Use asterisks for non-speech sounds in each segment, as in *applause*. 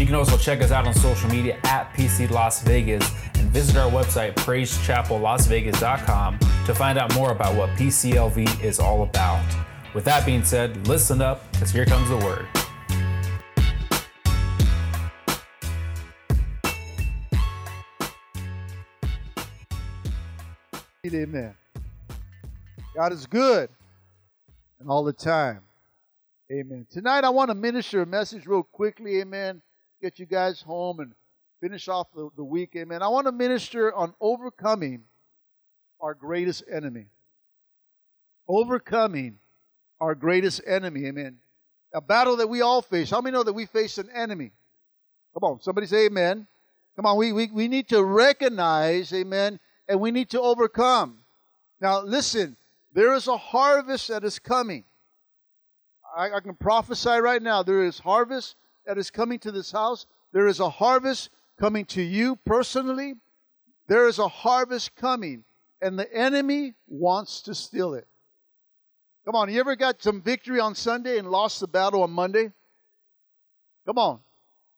You can also check us out on social media at PC Las Vegas and visit our website, praisechapellasvegas.com, to find out more about what PCLV is all about. With that being said, listen up, because here comes the word. Amen. God is good and all the time. Amen. Tonight I want to minister a message real quickly. Amen. Get you guys home and finish off the, the week. Amen. I want to minister on overcoming our greatest enemy. Overcoming our greatest enemy. Amen. A battle that we all face. How many know that we face an enemy? Come on, somebody say amen. Come on, we, we, we need to recognize, amen, and we need to overcome. Now, listen, there is a harvest that is coming. I, I, can prophesy right now there is harvest that is coming to this house. There is a harvest coming to you personally. There is a harvest coming, and the enemy wants to steal it. Come on, you ever got some victory on Sunday and lost the battle on Monday? Come on.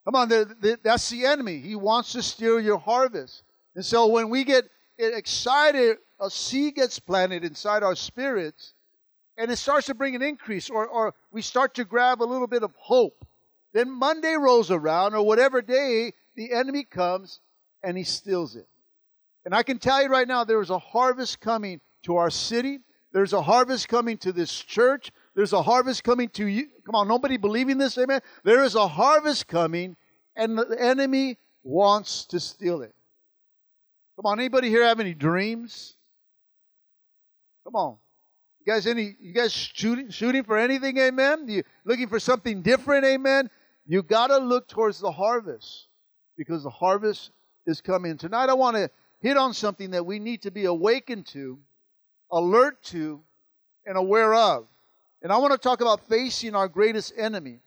Come on, that's the enemy. He wants to steal your harvest. And so when we get excited, a seed gets planted inside our spirits, and it starts to bring an increase, or, or we start to grab a little bit of hope. Then Monday rolls around, or whatever day, the enemy comes and he steals it. And I can tell you right now, there is a harvest coming to our city. There's a harvest coming to this church. There's a harvest coming to you. Come on, nobody believing this, amen? There is a harvest coming, and the enemy wants to steal it. Come on, anybody here have any dreams? Come on. You guys any you guys shooting shooting for anything, amen? You looking for something different, amen? You gotta look towards the harvest because the harvest is coming. Tonight I want to hit on something that we need to be awakened to, alert to, and aware of. And I want to talk about facing our greatest enemy,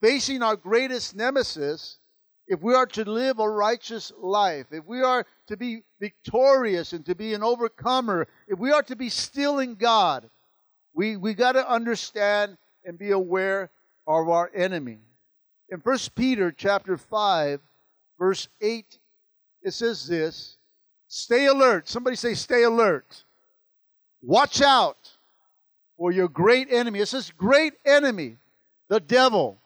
facing our greatest nemesis, if we are to live a righteous life, if we are to be victorious and to be an overcomer, if we are to be still in God, we, we got to understand and be aware of our enemy. In 1 Peter chapter 5, verse 8, it says this Stay alert. Somebody say, Stay alert. Watch out for your great enemy. It says, Great enemy, the devil.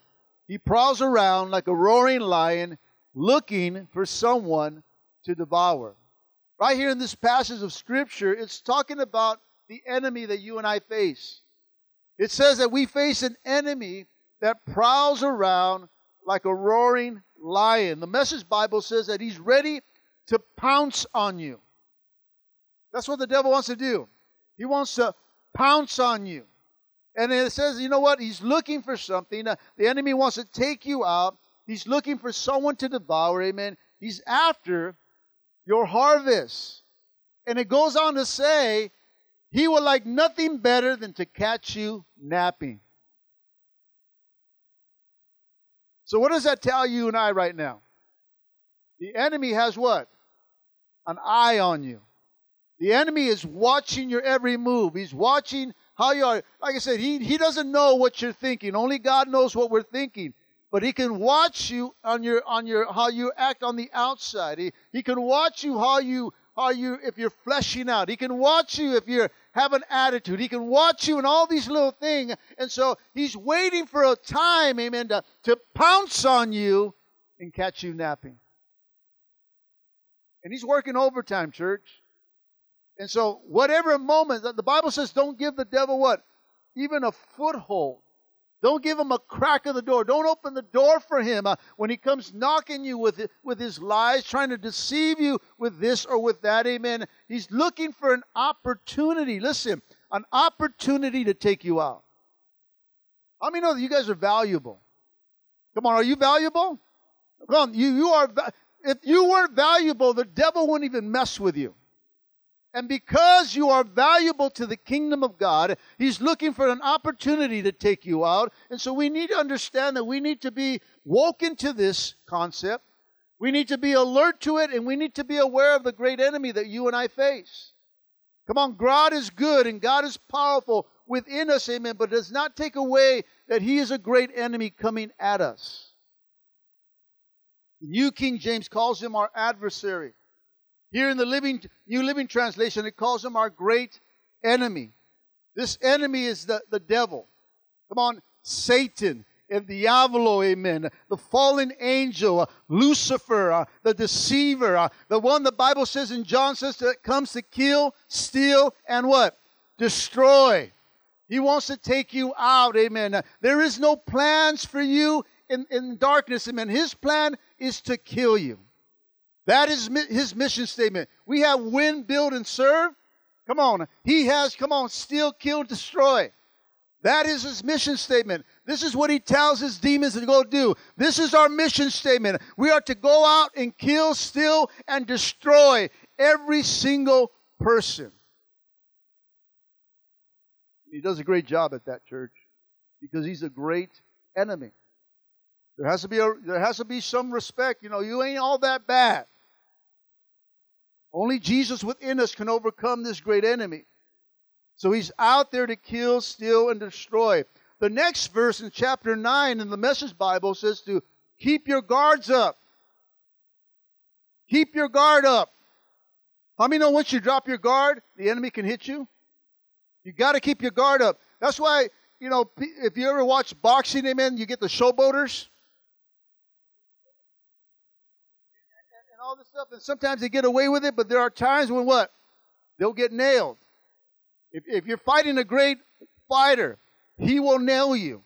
He prowls around like a roaring lion looking for someone to devour. Right here in this passage of Scripture, it's talking about the enemy that you and I face. It says that we face an enemy that prowls around like a roaring lion. The Message Bible says that he's ready to pounce on you. That's what the devil wants to do. He wants to pounce on you. And it says, you know what? He's looking for something. Uh, the enemy wants to take you out. He's looking for someone to devour. Amen. He's after your harvest. And it goes on to say, he would like nothing better than to catch you napping. So, what does that tell you and I right now? The enemy has what? An eye on you. The enemy is watching your every move. He's watching how you are. Like I said, he, he doesn't know what you're thinking. Only God knows what we're thinking. But he can watch you on your on your how you act on the outside. He, he can watch you how you how you if you're fleshing out. He can watch you if you have an attitude. He can watch you in all these little things. And so he's waiting for a time, amen, to, to pounce on you and catch you napping. And he's working overtime, church. And so, whatever moment, the Bible says, don't give the devil what? Even a foothold. Don't give him a crack of the door. Don't open the door for him uh, when he comes knocking you with, with his lies, trying to deceive you with this or with that. Amen. He's looking for an opportunity. Listen, an opportunity to take you out. How many know that you guys are valuable? Come on, are you valuable? Come on, you, you are. If you weren't valuable, the devil wouldn't even mess with you. And because you are valuable to the kingdom of God, He's looking for an opportunity to take you out. And so we need to understand that we need to be woken to this concept. We need to be alert to it, and we need to be aware of the great enemy that you and I face. Come on, God is good and God is powerful within us, amen, but does not take away that He is a great enemy coming at us. The New King James calls him our adversary. Here in the Living, New Living Translation, it calls him our great enemy. This enemy is the, the devil. Come on, Satan, El Diablo, amen. The fallen angel, uh, Lucifer, uh, the deceiver, uh, the one the Bible says in John says that comes to kill, steal, and what? Destroy. He wants to take you out, amen. There is no plans for you in, in darkness, amen. His plan is to kill you. That is his mission statement. We have win, build, and serve. Come on. He has, come on, steal, kill, destroy. That is his mission statement. This is what he tells his demons to go do. This is our mission statement. We are to go out and kill, steal, and destroy every single person. He does a great job at that church because he's a great enemy. There has to be a, there has to be some respect. You know, you ain't all that bad. Only Jesus within us can overcome this great enemy. So he's out there to kill, steal, and destroy. The next verse in chapter 9 in the Message Bible says to keep your guards up. Keep your guard up. How many know once you drop your guard, the enemy can hit you? You got to keep your guard up. That's why, you know, if you ever watch boxing, amen, you get the showboaters. All this stuff, and sometimes they get away with it, but there are times when what? They'll get nailed. If, if you're fighting a great fighter, he will nail you.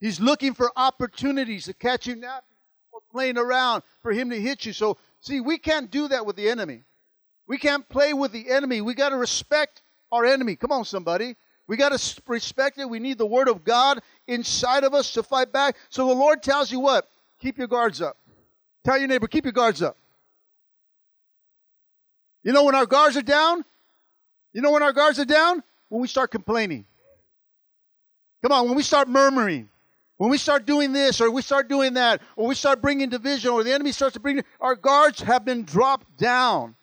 He's looking for opportunities to catch you napping or playing around for him to hit you. So, see, we can't do that with the enemy. We can't play with the enemy. We got to respect our enemy. Come on, somebody. We got to respect it. We need the Word of God inside of us to fight back. So the Lord tells you what? Keep your guards up. Tell your neighbor, keep your guards up. You know when our guards are down? You know when our guards are down? When we start complaining. Come on, when we start murmuring. When we start doing this or we start doing that, or we start bringing division, or the enemy starts to bring, our guards have been dropped down.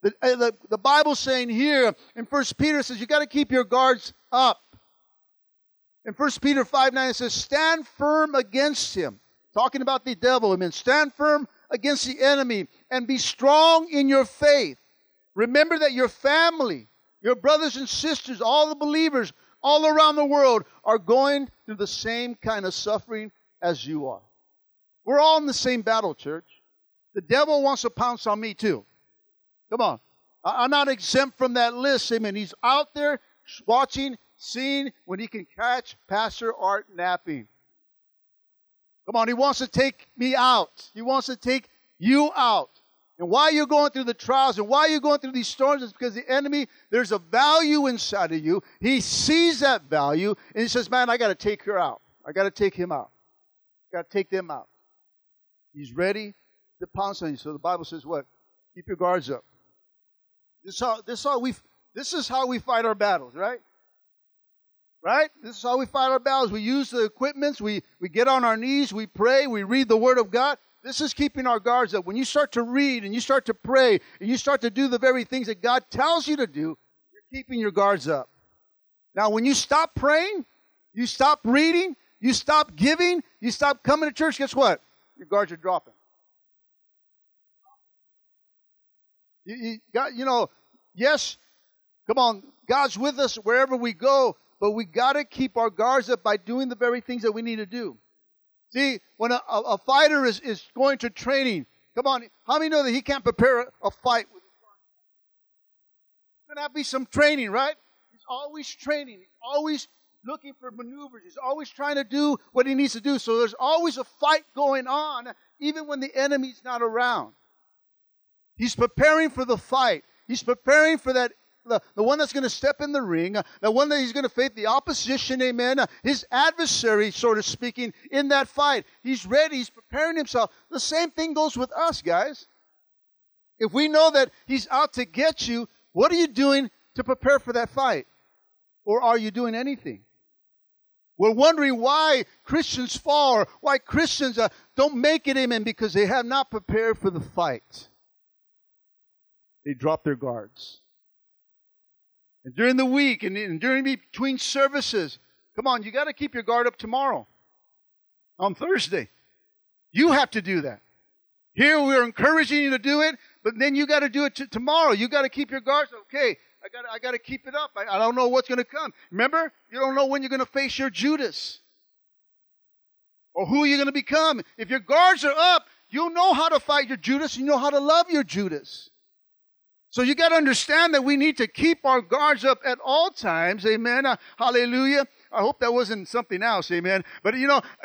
The, uh, the, the saying here in First Peter says you got to keep your guards up. In First Peter 5 9 it says, Stand firm against him. Talking about the devil. I mean, stand firm against the enemy and be strong in your faith. Remember that your family, your brothers and sisters, all the believers all around the world are going through the same kind of suffering as you are. We're all in the same battle, church. The devil wants to pounce on me too. Come on. I'm not exempt from that list. Amen. He's out there watching, seeing when he can catch Pastor Art napping. Come on. He wants to take me out. He wants to take you out. And why you're going through the trials and why you're going through these storms is because the enemy, there's a value inside of you. He sees that value and he says, Man, I got to take her out. I got to take him out. Got to take them out. He's ready to pounce on you. So the Bible says, What? Keep your guards up. This is how this is how we this is how we fight our battles, right? Right? This is how we fight our battles. We use the equipments, we, we get on our knees, we pray, we read the Word of God. This is keeping our guards up. When you start to read and you start to pray and you start to do the very things that God tells you to do, you're keeping your guards up. Now, when you stop praying, you stop reading, you stop giving, you stop coming to church, guess what? Your guards are dropping. You, you, got, you know, yes, come on, God's with us wherever we go, but we got to keep our guards up by doing the very things that we need to do. See, when a, a, fighter is, is going to training, come on, how many know that he can't prepare a, a fight? With There's going to have to be some training, right? He's always training. He's always looking for maneuvers. He's always trying to do what he needs to do. So there's always a fight going on, even when the enemy's not around. He's preparing for the fight. He's preparing for that the, the one that's going to step in the ring, the one that he's going to face the opposition, amen, his adversary, sort of speaking, in that fight. He's ready, he's preparing himself. The same thing goes with us, guys. If we know that he's out to get you, What are you doing to prepare for that fight? Or are you doing anything? We're wondering why Christians fall, why Christians uh, don't make it, amen, because they have not prepared for the fight. They drop their guards. And during the week and, and during between services, come on, you got to keep your guard up tomorrow, on Thursday. You have to do that. Here we're encouraging you to do it, but then you got to do it t- tomorrow. You got to keep your guards. Okay, I got I got to keep it up. I, I don't know what's going to come. Remember, you don't know when you're going to face your Judas or who you're going to become. If your guards are up, you'll know how to fight your Judas. You know how to love your Judas. So you got to understand that we need to keep our guards up at all times. Amen. Uh, hallelujah. I hope that wasn't something else. Amen. But you know. *laughs*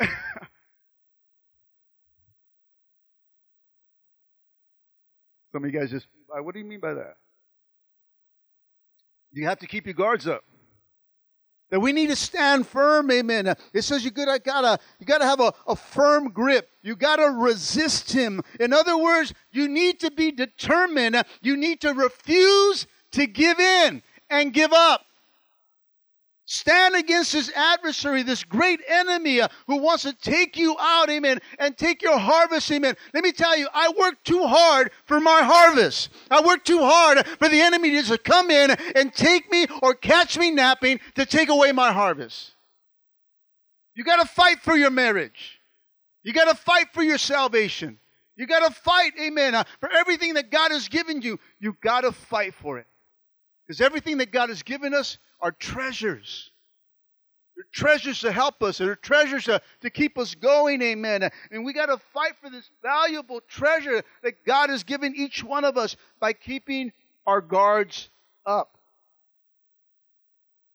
Some of you guys just, what do you mean by that? You have to keep your guards up. That we need to stand firm, amen. It says you gotta, gotta you gotta have a, a firm grip. You gotta resist him. In other words, you need to be determined. You need to refuse to give in and give up. Stand against this adversary, this great enemy uh, who wants to take you out, amen, and take your harvest, amen. Let me tell you, I work too hard for my harvest. I work too hard for the enemy just to come in and take me or catch me napping to take away my harvest. You got to fight for your marriage. You got to fight for your salvation. You got to fight, amen, uh, for everything that God has given you. You got to fight for it. Because everything that God has given us are treasures. They're treasures to help us. They're treasures to, to keep us going. Amen. And we got to fight for this valuable treasure that God has given each one of us by keeping our guards up.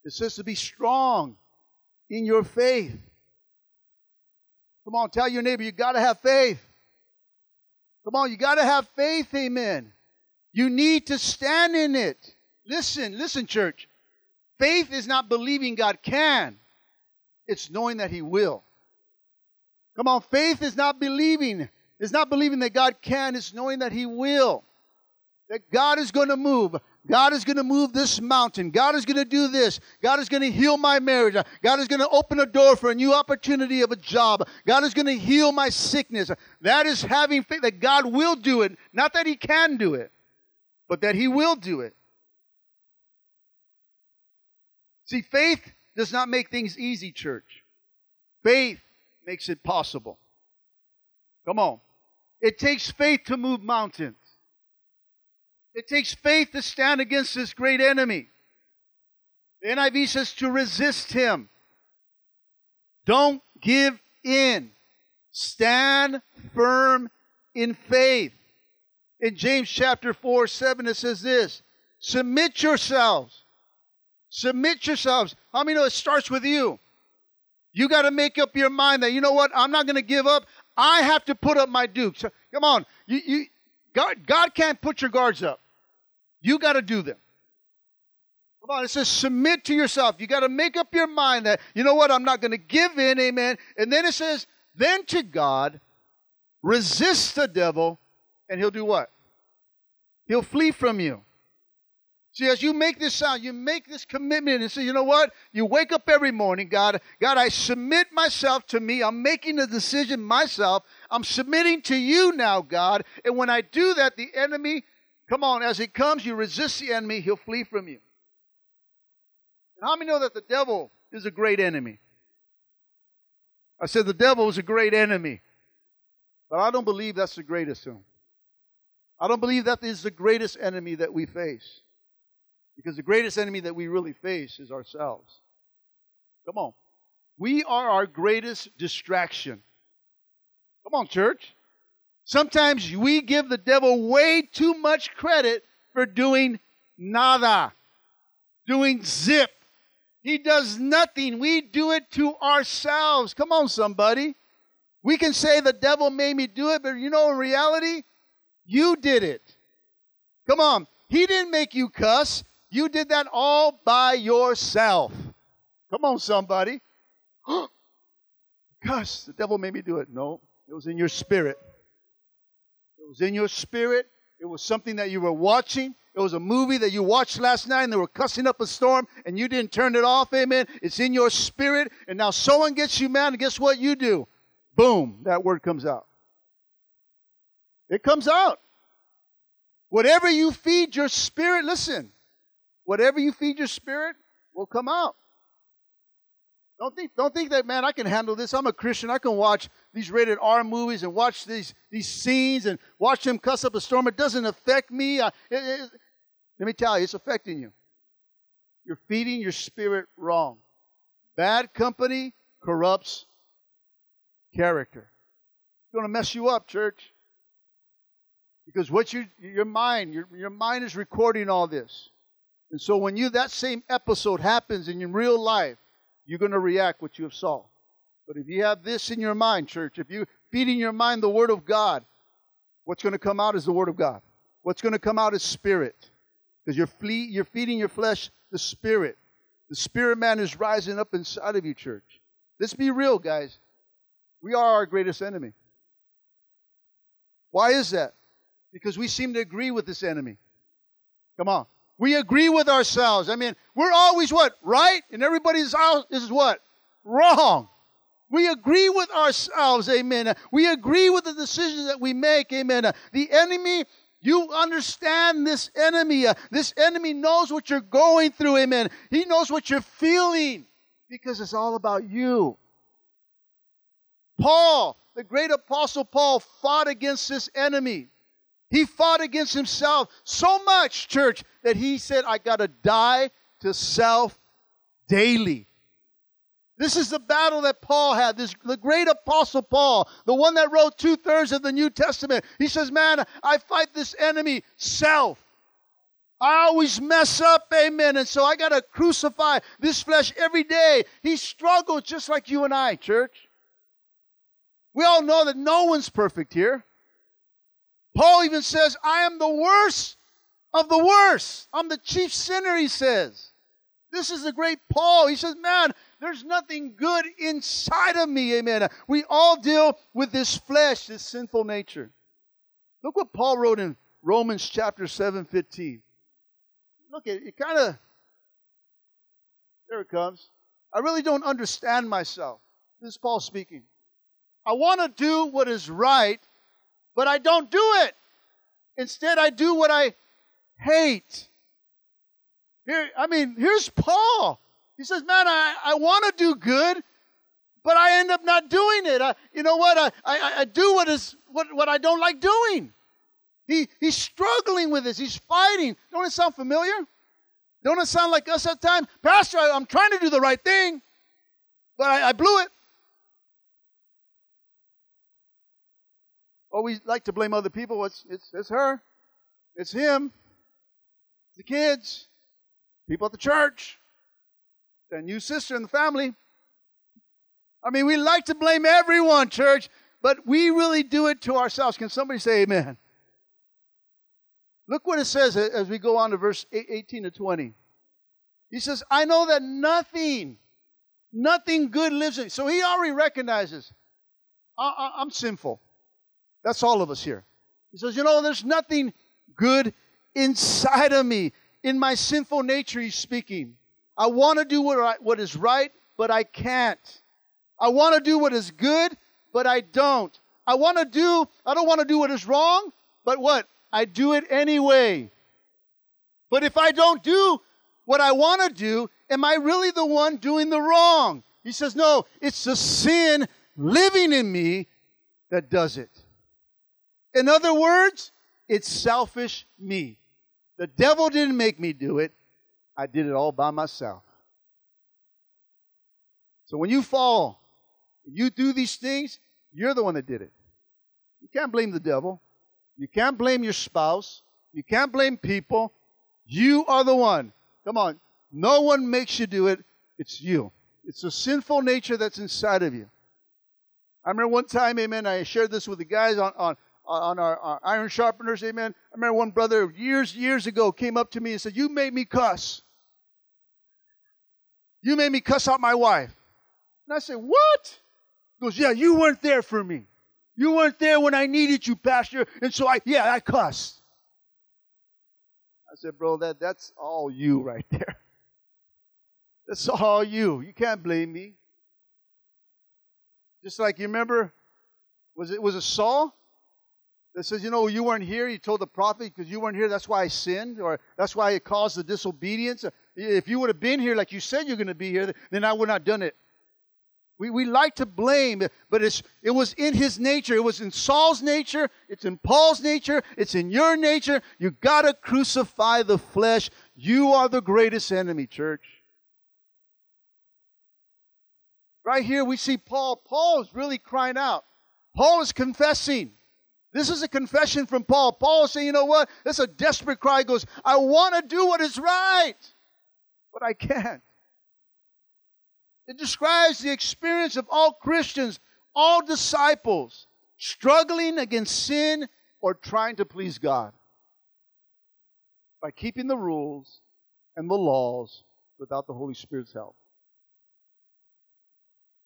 It says to be strong in your faith. Come on, tell your neighbor you got to have faith. Come on, you got to have faith. Amen. You need to stand in it. Listen, listen, church. Faith is not believing God can, it's knowing that He will. Come on, faith is not believing. It's not believing that God can, it's knowing that He will. That God is going to move. God is going to move this mountain. God is going to do this. God is going to heal my marriage. God is going to open a door for a new opportunity of a job. God is going to heal my sickness. That is having faith that God will do it. Not that He can do it, but that He will do it. See, faith does not make things easy, church. Faith makes it possible. Come on. It takes faith to move mountains. It takes faith to stand against this great enemy. The NIV says to resist him. Don't give in. Stand firm in faith. In James chapter 4, 7, it says this Submit yourselves Submit yourselves. How many know it starts with you? You got to make up your mind that, you know what, I'm not going to give up. I have to put up my dukes. Come on. You, you, God, God can't put your guards up. You got to do them. Come on, it says submit to yourself. You got to make up your mind that, you know what, I'm not going to give in, amen. And then it says, then to God, resist the devil, and he'll do what? He'll flee from you. See, as you make this sound, you make this commitment and say, you know what? You wake up every morning, God, God, I submit myself to me. I'm making the decision myself. I'm submitting to you now, God. And when I do that, the enemy, come on, as he comes, you resist the enemy, he'll flee from you. And how many know that the devil is a great enemy? I said the devil is a great enemy. But I don't believe that's the greatest one. I don't believe that is the greatest enemy that we face. Because the greatest enemy that we really face is ourselves. Come on. We are our greatest distraction. Come on, church. Sometimes we give the devil way too much credit for doing nada, doing zip. He does nothing. We do it to ourselves. Come on, somebody. We can say the devil made me do it, but you know, in reality, you did it. Come on. He didn't make you cuss. You did that all by yourself. Come on, somebody. *gasps* Gosh, the devil made me do it. No, it was in your spirit. It was in your spirit. It was something that you were watching. It was a movie that you watched last night and they were cussing up a storm and you didn't turn it off. Amen. It's in your spirit. And now someone gets you mad and guess what you do? Boom, that word comes out. It comes out. Whatever you feed your spirit, listen, whatever you feed your spirit will come out. Don't think, don't think that, man, I can handle this. I'm a Christian. I can watch these rated R movies and watch these, these scenes and watch them cuss up a storm. It doesn't affect me. I, it, it, let me tell you, it's affecting you. You're feeding your spirit wrong. Bad company corrupts character. It's going to mess you up, church. Because what you, your mind, your, your mind is recording all this. And so when you, that same episode happens in your real life, you're going to react what you have saw. But if you have this in your mind, church, if you feed in your mind the Word of God, what's going to come out is the Word of God. What's going to come out is spirit. Because you're, you're feeding your flesh the spirit. The spirit man is rising up inside of you, church. Let's be real, guys. We are our greatest enemy. Why is that? Because we seem to agree with this enemy. Come on. We agree with ourselves. I mean, we're always what? Right? And everybody's else is what? Wrong. We agree with ourselves, amen. We agree with the decisions that we make, amen. The enemy, you understand this enemy. Uh, this enemy knows what you're going through, amen. He knows what you're feeling because it's all about you. Paul, the great apostle Paul, fought against this enemy. He fought against himself so much, church, that he said, I got to die to self daily. This is the battle that Paul had, this the great apostle Paul, the one that wrote two thirds of the New Testament. He says, Man, I fight this enemy, self. I always mess up, amen. And so I got to crucify this flesh every day. He struggled just like you and I, church. We all know that no one's perfect here. Paul even says, I am the worst of the worst. I'm the chief sinner, he says. This is the great Paul. He says, Man, there's nothing good inside of me. Amen. We all deal with this flesh, this sinful nature. Look what Paul wrote in Romans chapter 7 15. Look, it, it kind of, there it comes. I really don't understand myself. This is Paul speaking. I want to do what is right, but I don't do it. Instead, I do what I hate. Here, I mean, here's Paul. He says, Man, I, I want to do good, but I end up not doing it. I, you know what? I, I, I do what is what, what I don't like doing. He, he's struggling with this. He's fighting. Don't it sound familiar? Don't it sound like us at times? Pastor, I, am trying to do the right thing, but I, I blew it. We like to blame other people. It's, it's, it's her. It's him. It's the kids. People at the church a new sister in the family. I mean, we like to blame everyone, church, but we really do it to ourselves. Can somebody say amen? Look what it says as we go on to verse 18 to 20. He says, I know that nothing, nothing good lives in. So he already recognizes, uh, uh, I, am sinful. That's all of us here. He says, You know, there's nothing good inside of me. In my sinful nature, he's speaking. I want to do what, I, what is right, but I can't. I want to do what is good, but I don't. I want to do, I don't want to do what is wrong, but what? I do it anyway. But if I don't do what I want to do, am I really the one doing the wrong? He says, no, it's the sin living in me that does it. In other words, it's selfish me. The devil didn't make me do it. I did it all by myself. So when you fall, you do these things, you're the one that did it. You can't blame the devil. You can't blame your spouse. You can't blame people. You are the one. Come on. No one makes you do it. It's you. It's the sinful nature that's inside of you. I remember one time, amen, I shared this with the guys on, on, on our, our iron sharpeners, amen. I remember one brother years, years ago came up to me and said, You made me cuss. You made me cuss out my wife. And I said, What? He goes, Yeah, you weren't there for me. You weren't there when I needed you, Pastor. And so I, yeah, I cussed. I said, bro, that, that's all you right there. That's all you. You can't blame me. Just like you remember, was it was it Saul that says, you know, you weren't here. You told the prophet because you weren't here. That's why I sinned, or that's why it caused the disobedience. If you would have been here like you said you're going to be here, then I would not have done it. We, we like to blame, but it's, it was in his nature. It was in Saul's nature. It's in Paul's nature. It's in your nature. You got to crucify the flesh. You are the greatest enemy, church. Right here, we see Paul. Paul is really crying out. Paul is confessing. This is a confession from Paul. Paul saying, you know what? It's a desperate cry. He goes, I want to do what is right, but I can't. It describes the experience of all Christians, all disciples, struggling against sin or trying to please God by keeping the rules and the laws without the Holy Spirit's help.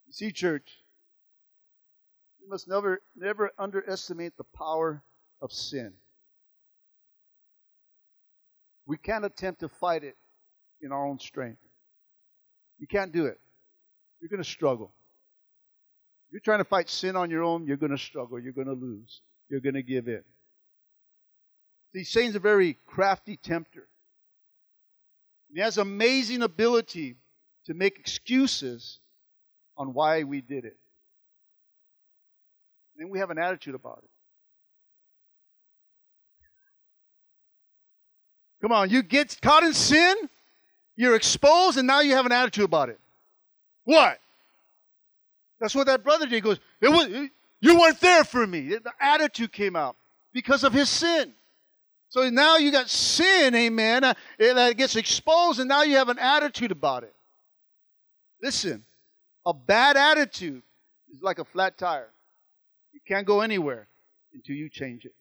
You see, church, must never, never underestimate the power of sin. We can't attempt to fight it in our own strength. You can't do it you're going to struggle. If you're trying to fight sin on your own, you're going to struggle. You're going to lose. You're going to give in. See, Satan's a very crafty tempter. He has amazing ability to make excuses on why we did it. And we have an attitude about it. Come on, you get caught in sin, you're exposed, and now you have an attitude about it. What? That's what that brother did. He goes, it was, You weren't there for me. The attitude came out because of his sin. So now you got sin, amen, uh, that gets exposed, and now you have an attitude about it. Listen, a bad attitude is like a flat tire. You can't go anywhere until you change it.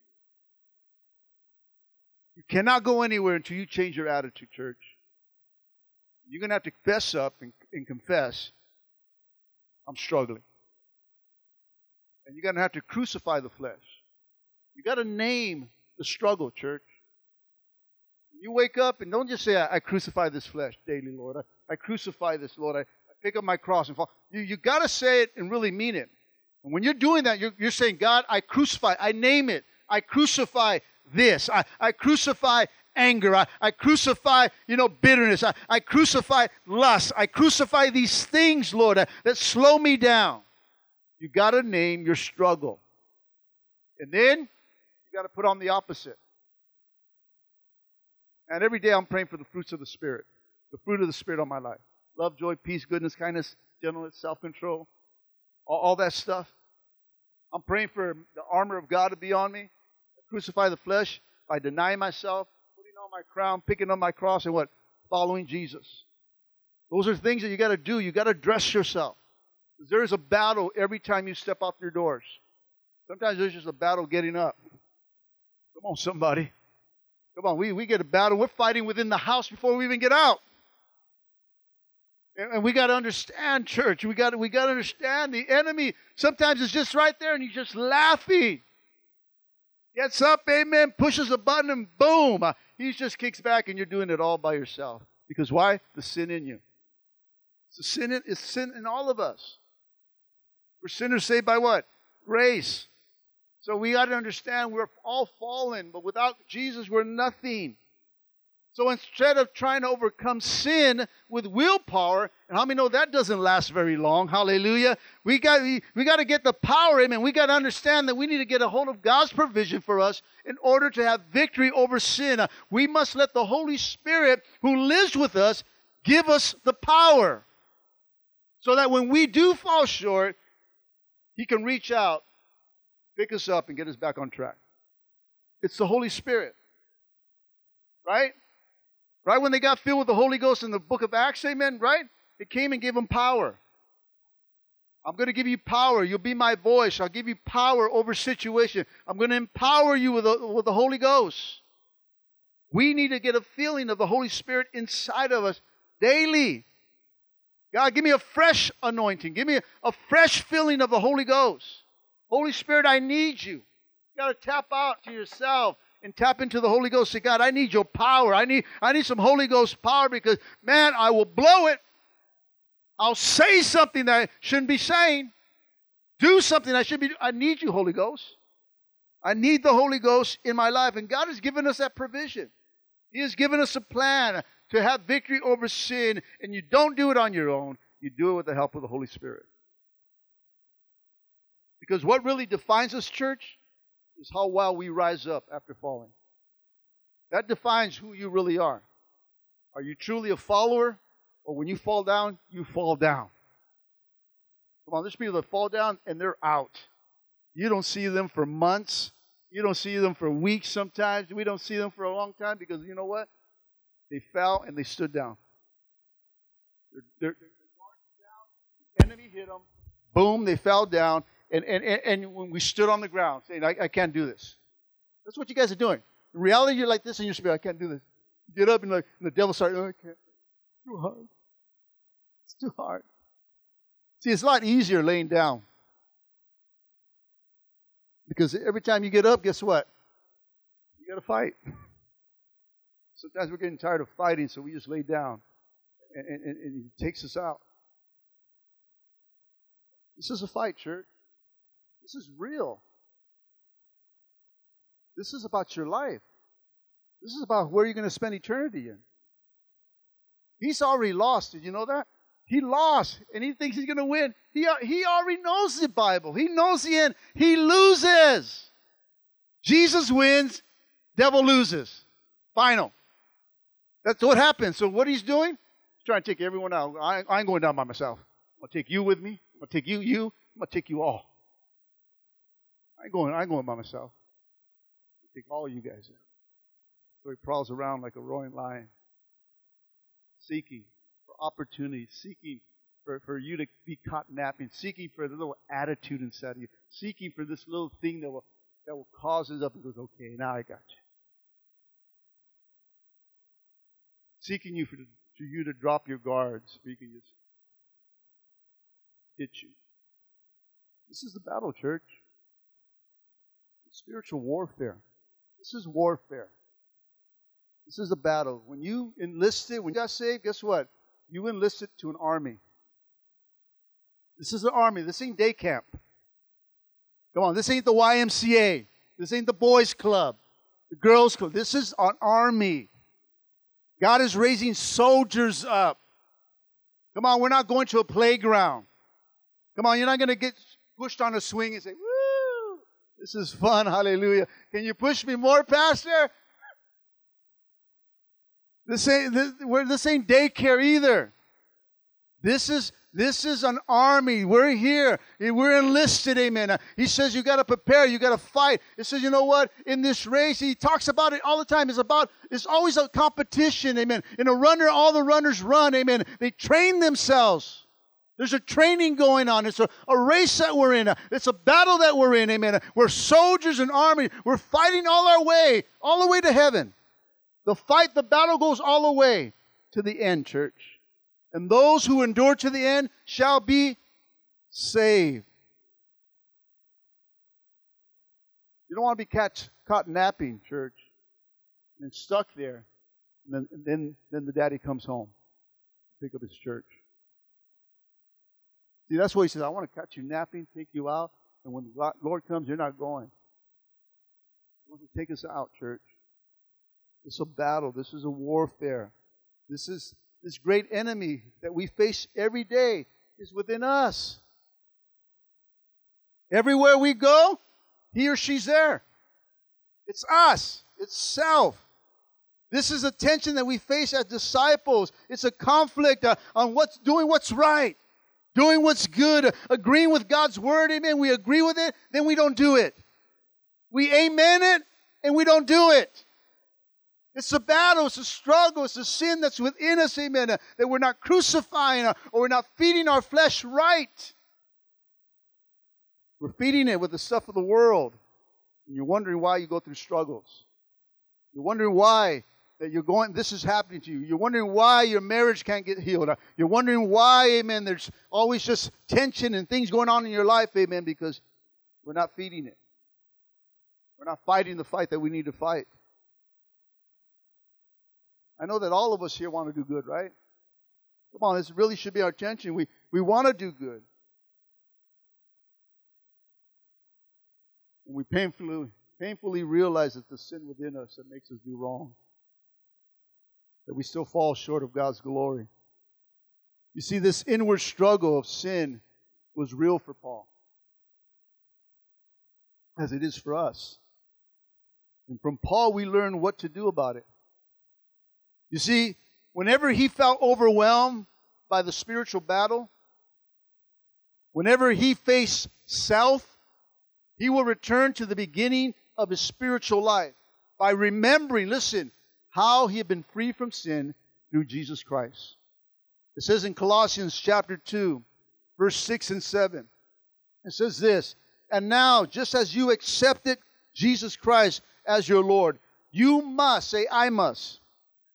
You cannot go anywhere until you change your attitude, church. You're going to have to fess up and, and confess I'm struggling. And you're going to have to crucify the flesh. You got to name the struggle, church. You wake up and don't just say, I, I crucify this flesh daily, Lord. I, I crucify this, Lord. I, I, pick up my cross and fall. You, you got to say it and really mean it. And when you're doing that, you're, you're saying, God, I crucify, I name it. I crucify this. I, I crucify anger. I, I crucify, you know, bitterness. I, I crucify lust. I crucify these things, Lord, that, slow me down. You got to name your struggle. And then you got to put on the opposite. And every day I'm praying for the fruits of the Spirit, the fruit of the Spirit on my life love, joy, peace, goodness, kindness, gentleness, self control, all, all, that stuff. I'm praying for the armor of God to be on me. I crucify the flesh by denying myself, putting on my crown, picking up my cross, and what? Following Jesus. Those are things that you got to do. You got to dress yourself. There's a battle every time you step out your doors. Sometimes there's just a battle getting up. Come on, somebody. Come on, we, we get a battle. We're fighting within the house before we even get out. And, we got to understand, church. We got we got to understand the enemy. Sometimes it's just right there, and he's just laughing. Gets up, amen, pushes a button, and boom, uh, he just kicks back and you're doing it all by yourself. Because why? The sin in you. The sin in, it's sin in all of us. We're sinners saved by what? Grace. So we got to understand we're all fallen, but without Jesus, we're nothing. So instead of trying to overcome sin with willpower, and how many know that doesn't last very long? Hallelujah. We got we, we got to get the power, amen. We got to understand that we need to get a hold of God's provision for us in order to have victory over sin. We must let the Holy Spirit who lives with us give us the power. So that when we do fall short, he can reach out, pick us up and get us back on track. It's the Holy Spirit. Right? Right when they got filled with the Holy Ghost in the book of Acts, amen, right? It came and gave them power. I'm going to give you power. You'll be my voice. I'll give you power over situation. I'm going to empower you with the, with the Holy Ghost. We need to get a feeling of the Holy Spirit inside of us daily. God, give me a fresh anointing. Give me a, a fresh feeling of the Holy Ghost. Holy Spirit, I need you. You got to tap out to yourself and tap into the Holy Ghost. Say, God, I need your power. I need, I need some Holy Ghost power because, man, I will blow it. I'll say something that I shouldn't be saying. Do something I should be. I need you, Holy Ghost. I need the Holy Ghost in my life. And God has given us that provision. He has given us a plan to have victory over sin. And you don't do it on your own, you do it with the help of the Holy Spirit. Because what really defines us, church, is how well we rise up after falling. That defines who you really are. Are you truly a follower? Or when you fall down, you fall down. Come on, there's people that fall down and they're out. You don't see them for months. You don't see them for weeks sometimes. We don't see them for a long time because you know what? They fell and they stood down. They're, they're, they're down. The enemy hit them. Boom, they fell down. And, and, and, and when we stood on the ground saying, I, I can't do this. That's what you guys are doing. In reality, you're like this in your spirit. I can't do this. You get up and, like, and the devil starts, oh, I can't. It's too hard. It's too hard. See, it's a lot easier laying down. Because every time you get up, guess what? You got to fight. *laughs* Sometimes we're getting tired of fighting, so we just lay down. And, and, and he takes us out. This is a fight, church. This is real. This is about your life. This is about where you're going to spend eternity in. He's already lost. Did you know that? He lost, and he thinks he's going to win. He, he already knows the Bible. He knows the end. He loses. Jesus wins, devil loses. Final. That's what happens. So what he's doing? He's trying to take everyone out. I, I ain't going down by myself. I'm going to take you with me. I'm going to take you, you. I'm going to take you all. I ain't going, I ain't going by myself. i take all of you guys in. So he prowls around like a roaring lion, seeking for opportunity, seeking for, for you to be caught napping, seeking for the little attitude inside of you, seeking for this little thing that will that will cause it up and goes, okay, now I got you. Seeking you for, for you to drop your guards, so you can just hit you. This is the battle, church. Spiritual warfare. This is warfare. This is a battle. When you enlisted, when you got saved, guess what? you enlisted to an army. This is an army. This ain't day camp. Come on, this ain't the YMCA. This ain't the boys' club, the girls' club. This is an army. God is raising soldiers up. Come on, we're not going to a playground. Come on, you're not going to get pushed on a swing and say, this is fun. Hallelujah. Can you push me more, Pastor? This ain't, this, this ain't daycare either. This is this is an army. We're here. We're enlisted. Amen. He says you got to prepare. You got to fight. He says, you know what? In this race, he talks about it all the time. It's about. It's always a competition. Amen. In a runner, all the runners run. Amen. They train themselves. There's a training going on. It's a, a race that we're in. It's a battle that we're in. Amen. We're soldiers and army. We're fighting all our way, all the way to heaven. The fight, the battle goes all the way to the end, church. And those who endure to the end shall be saved. You don't want to be catch, caught napping, church, and stuck there. And then, then, then the daddy comes home to pick up his church. See, that's why he says. I want to catch you napping, take you out, and when the Lord comes, you're not going. He wants to take us out, church. It's a battle. This is a warfare. This is this great enemy that we face every day is within us. Everywhere we go, he or she's there. It's us. It's self. This is a tension that we face as disciples. It's a conflict uh, on what's doing what's right, doing what's good, agreeing with God's word. Amen. We agree with it, then we don't do it. We amen it, and we don't do it. It's a battle, it's a struggle, it's a sin that's within us, amen, uh, that we're not crucifying uh, or we're not feeding our flesh right. We're feeding it with the stuff of the world. And you're wondering why you go through struggles. You're wondering why that you're going, this is happening to you. You're wondering why your marriage can't get healed. You're wondering why, amen, there's always just tension and things going on in your life, amen, because we're not feeding it. We're not fighting the fight that we need to fight. I know that all of us here want to do good, right? Come on, this really should be our attention. We, we want to do good. And we painfully, painfully realize that the sin within us that makes us do wrong, that we still fall short of God's glory. You see, this inward struggle of sin was real for Paul, as it is for us. And from Paul, we learn what to do about it. You see, whenever he felt overwhelmed by the spiritual battle, whenever he faced self, he will return to the beginning of his spiritual life by remembering, listen, how he had been free from sin through Jesus Christ. It says in Colossians chapter 2, verse 6 and 7, it says this, And now, just as you accepted Jesus Christ as your Lord, you must, say, I must,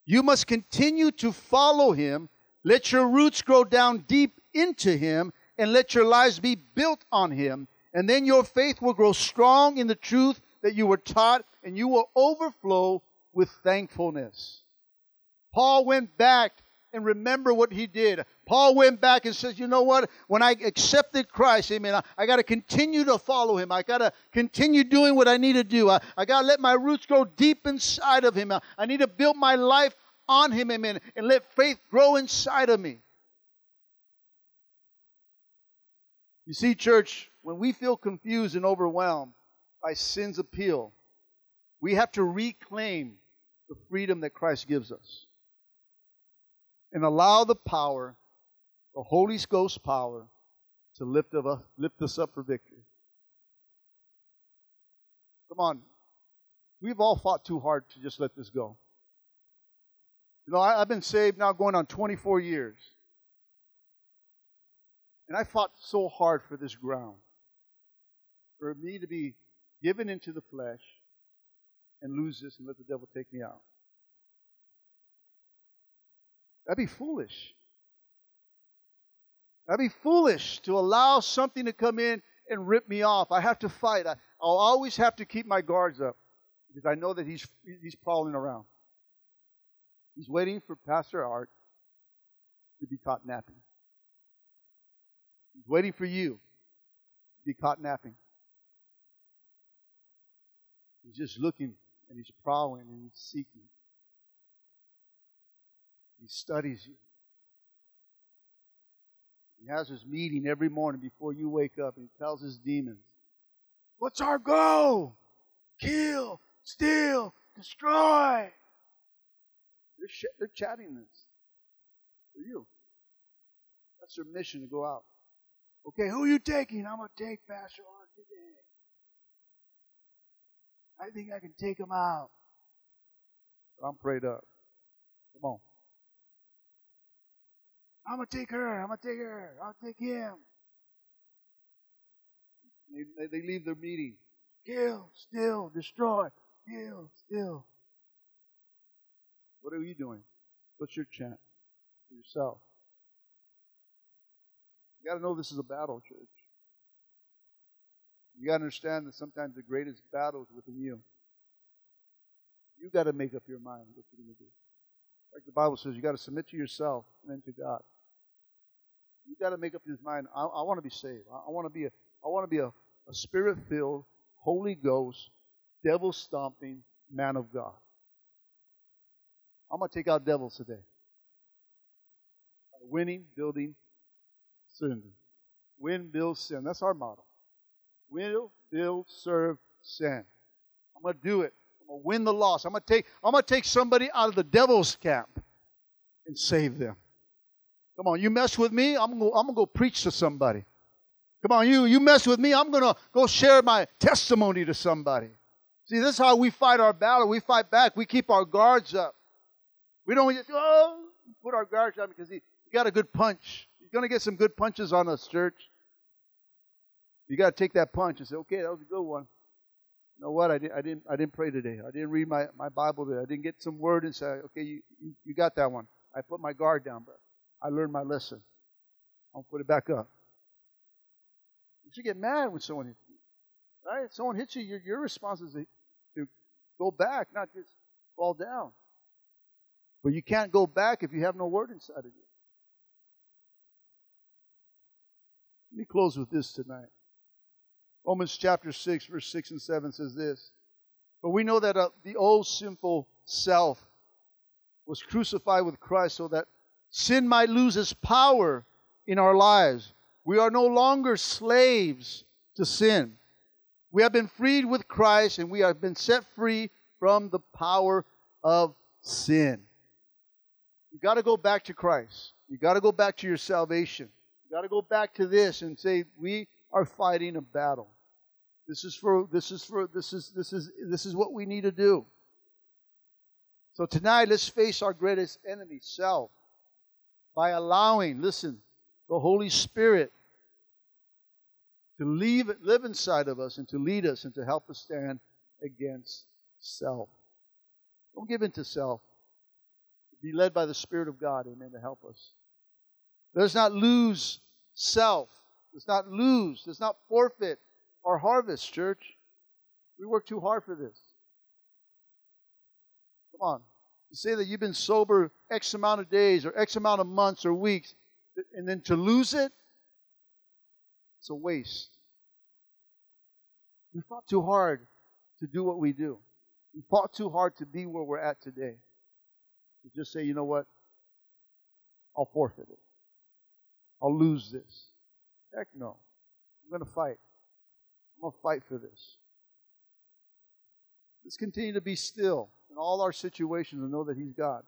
you must continue to follow him. Let your roots grow down deep into him, and let your lives be built on him. And then your faith will grow strong in the truth that you were taught, and you will overflow with thankfulness. Paul went back and remember what he did. Paul went back and says, You know what? When I accepted Christ, amen, I, I got to continue to follow him. I got to continue doing what I need to do. I, I got to let my roots grow deep inside of him. I, I need to build my life on him, amen, and let faith grow inside of me. You see, church, when we feel confused and overwhelmed by sin's appeal, we have to reclaim the freedom that Christ gives us and allow the power, the Holy Ghost power, to lift, of us, lift us up for victory. Come on. We've all fought too hard to just let this go. You know, I, have been saved now going on 24 years. And I fought so hard for this ground. For me to be given into the flesh and lose this and let the devil take me out. That'd be foolish. That'd be foolish to allow something to come in and rip me off. I have to fight. I, will always have to keep my guards up because I know that he's, he's prowling around. He's waiting for Pastor Art to be caught napping. He's waiting for you to be caught napping. He's just looking and he's prowling and he's seeking. He studies you. He has his meeting every morning before you wake up and he tells his demons, What's our goal? Kill, steal, destroy. They're, sh- they're chatting this for you. That's their mission to go out. Okay, who are you taking? I'm going to take Pastor Art today. I think I can take him out. I'm prayed up. Come on. I'm going to take her. I'm going to take her. I'll take him. They, they leave their meeting. Kill, steal, destroy. Kill, steal. What are you doing? What's your chant yourself? You got to know this is a battle, church. You got to understand that sometimes the greatest battle is within you. You got to make up your mind what you're going to do. Like the Bible says, you got to submit to yourself and then to God. You got to make up your mind. I, I want to be saved. I, I want to be a. I want to be a, a spirit-filled, Holy Ghost, devil-stomping man of God. I'm going to take out devils today. Winning, building, sin. Win, build, sin. That's our motto. Win, build, serve, sin. I'm going to do it. I'm going to win the loss. I'm going to take, I'm going to take somebody out of the devil's camp and save them. Come on, you mess with me, I'm going I'm to go preach to somebody. Come on, you, you mess with me, I'm going to go share my testimony to somebody. See, this is how we fight our battle. We fight back. We keep our guards up. We don't just, oh, put our guards up because he, he got a good punch. He's going to get some good punches on us, church. You got to take that punch and say, okay, that was a good one. You know what? I, did, I, didn't, I didn't pray today. I didn't read my, my Bible today. I didn't get some word and say, okay, you, you, you got that one. I put my guard down, but I learned my lesson. I'll put it back up. You should get mad when someone hits you. Right? If someone hits you, your, your response is to, to go back, not just fall down. But you can't go back if you have no word inside of you. Let me close with this tonight. Romans chapter 6, verse 6 and 7 says this. But we know that uh, the old sinful self was crucified with Christ so that sin might lose its power in our lives. We are no longer slaves to sin. We have been freed with Christ and we have been set free from the power of sin. You got to go back to Christ. You got to go back to your salvation. You got to go back to this and say, We are fighting a battle. This is for this is for this is this is this is what we need to do. So tonight let's face our greatest enemy, self, by allowing, listen, the Holy Spirit to leave, live inside of us and to lead us and to help us stand against self. Don't give in to self. Be led by the Spirit of God, amen, to help us. Let's not lose self. Let's not lose. Let's not forfeit our harvest, church. We work too hard for this. Come on. You say that you've been sober X amount of days or X amount of months or weeks, and then to lose it, it's a waste. We fought too hard to do what we do. We fought too hard to be where we're at today. To just say, you know what? I'll forfeit it. I'll lose this. Heck no. I'm going to fight. I'm going to fight for this. Let's continue to be still in all our situations and know that He's God.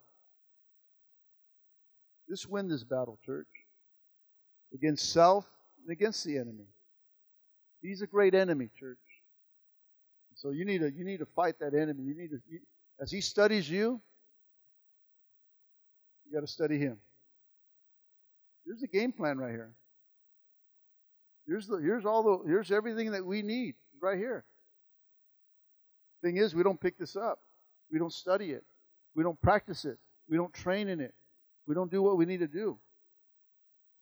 Let's win this battle, church, against self and against the enemy. He's a great enemy, church. So you need to you need to fight that enemy. You need to you, as he studies you, you got to study him. There's a game plan right here. Here's the here's all the here's everything that we need right here. Thing is, we don't pick this up. We don't study it. We don't practice it. We don't train in it. We don't do what we need to do.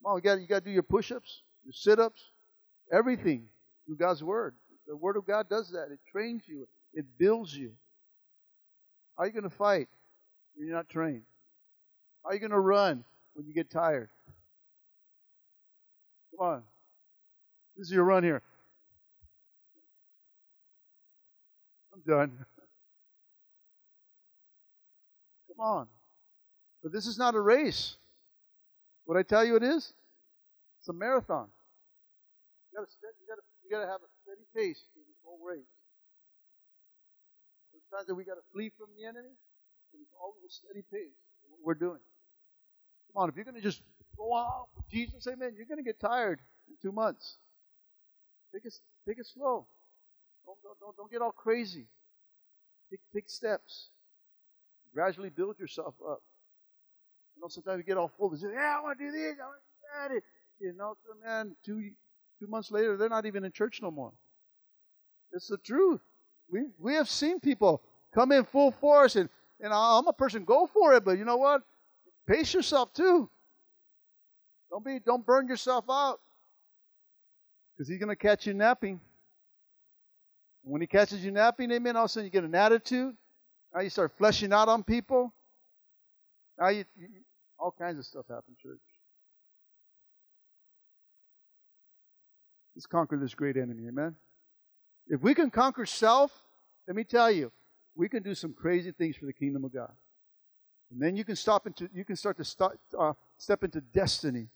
Oh, you got you got to do your push-ups your sit ups, everything through God's Word. The Word of God does that. It trains you, it builds you. How are you going to fight when you're not trained? How are you going to run when you get tired? Come on. This is your run here. I'm done. Come on. But this is not a race. What I tell you it is? It's a marathon. You gotta, you gotta, you gotta have a steady pace through this whole race. There's times that we gotta flee from the enemy, but it's always a steady pace. What we're doing. Come on, if you're gonna just go out with Jesus, amen, you're gonna get tired in two months. Take it, take it slow. Don't, don't, don't, don't get all crazy. Take, take steps. Gradually build yourself up. You know, sometimes you get all full. Say, yeah, I want to do this, I want to do that. You know, man, two two months later, they're not even in church no more. It's the truth. We we have seen people come in full force, and and I'm a person, go for it. But you know what? Pace yourself too. Don't be don't burn yourself out, because he's going to catch you napping. When he catches you napping, amen. All of a sudden you get an attitude. Now you start fleshing out on people. Now you, you all kinds of stuff happen, church. Let's conquer this great enemy. Amen. If we can conquer self, let me tell you, we can do some crazy things for the kingdom of God. And then you can stop into you can start to start, uh, step into destiny,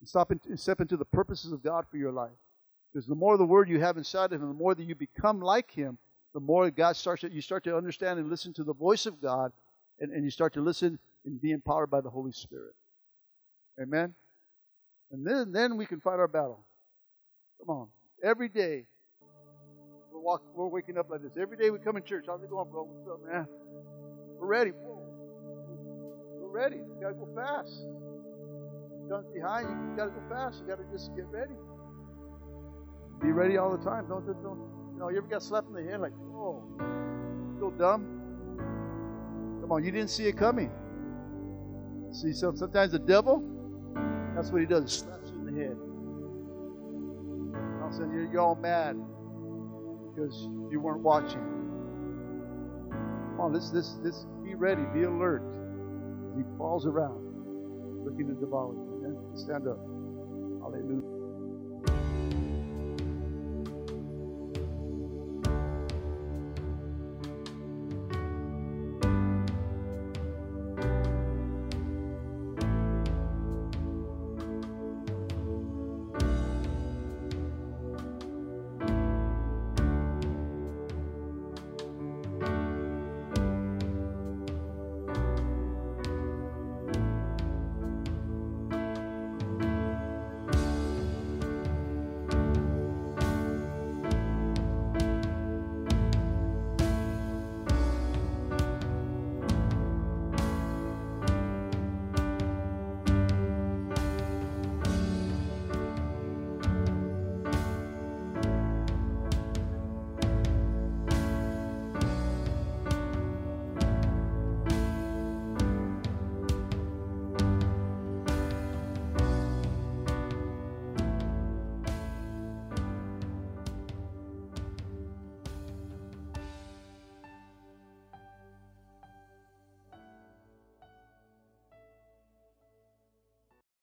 and stop into, step into the purposes of God for your life. Because the more the word you have inside of Him, the more that you become like Him, the more God starts to, you start to understand and listen to the voice of God, and, and you start to listen and be empowered by the Holy Spirit. Amen. And then then we can fight our battle. Come on. Every day, we're, walk, we're waking up like this. Every day we come in church. How's it going, bro? What's up, man? We're ready. We're ready. You got to go fast. Guns behind you. You got to go fast. You got to just get ready. Be ready all the time. Don't, don't, don't. You know, you ever got slapped in the head like, oh, so dumb? Come on, you didn't see it coming. See, so sometimes the devil, that's what he does. Slaps you in the head all of a sudden you're, you're all mad. because you weren't watching. Come on, this, this, this, be ready, be alert. He falls around looking to devour you. Stand up. Hallelujah.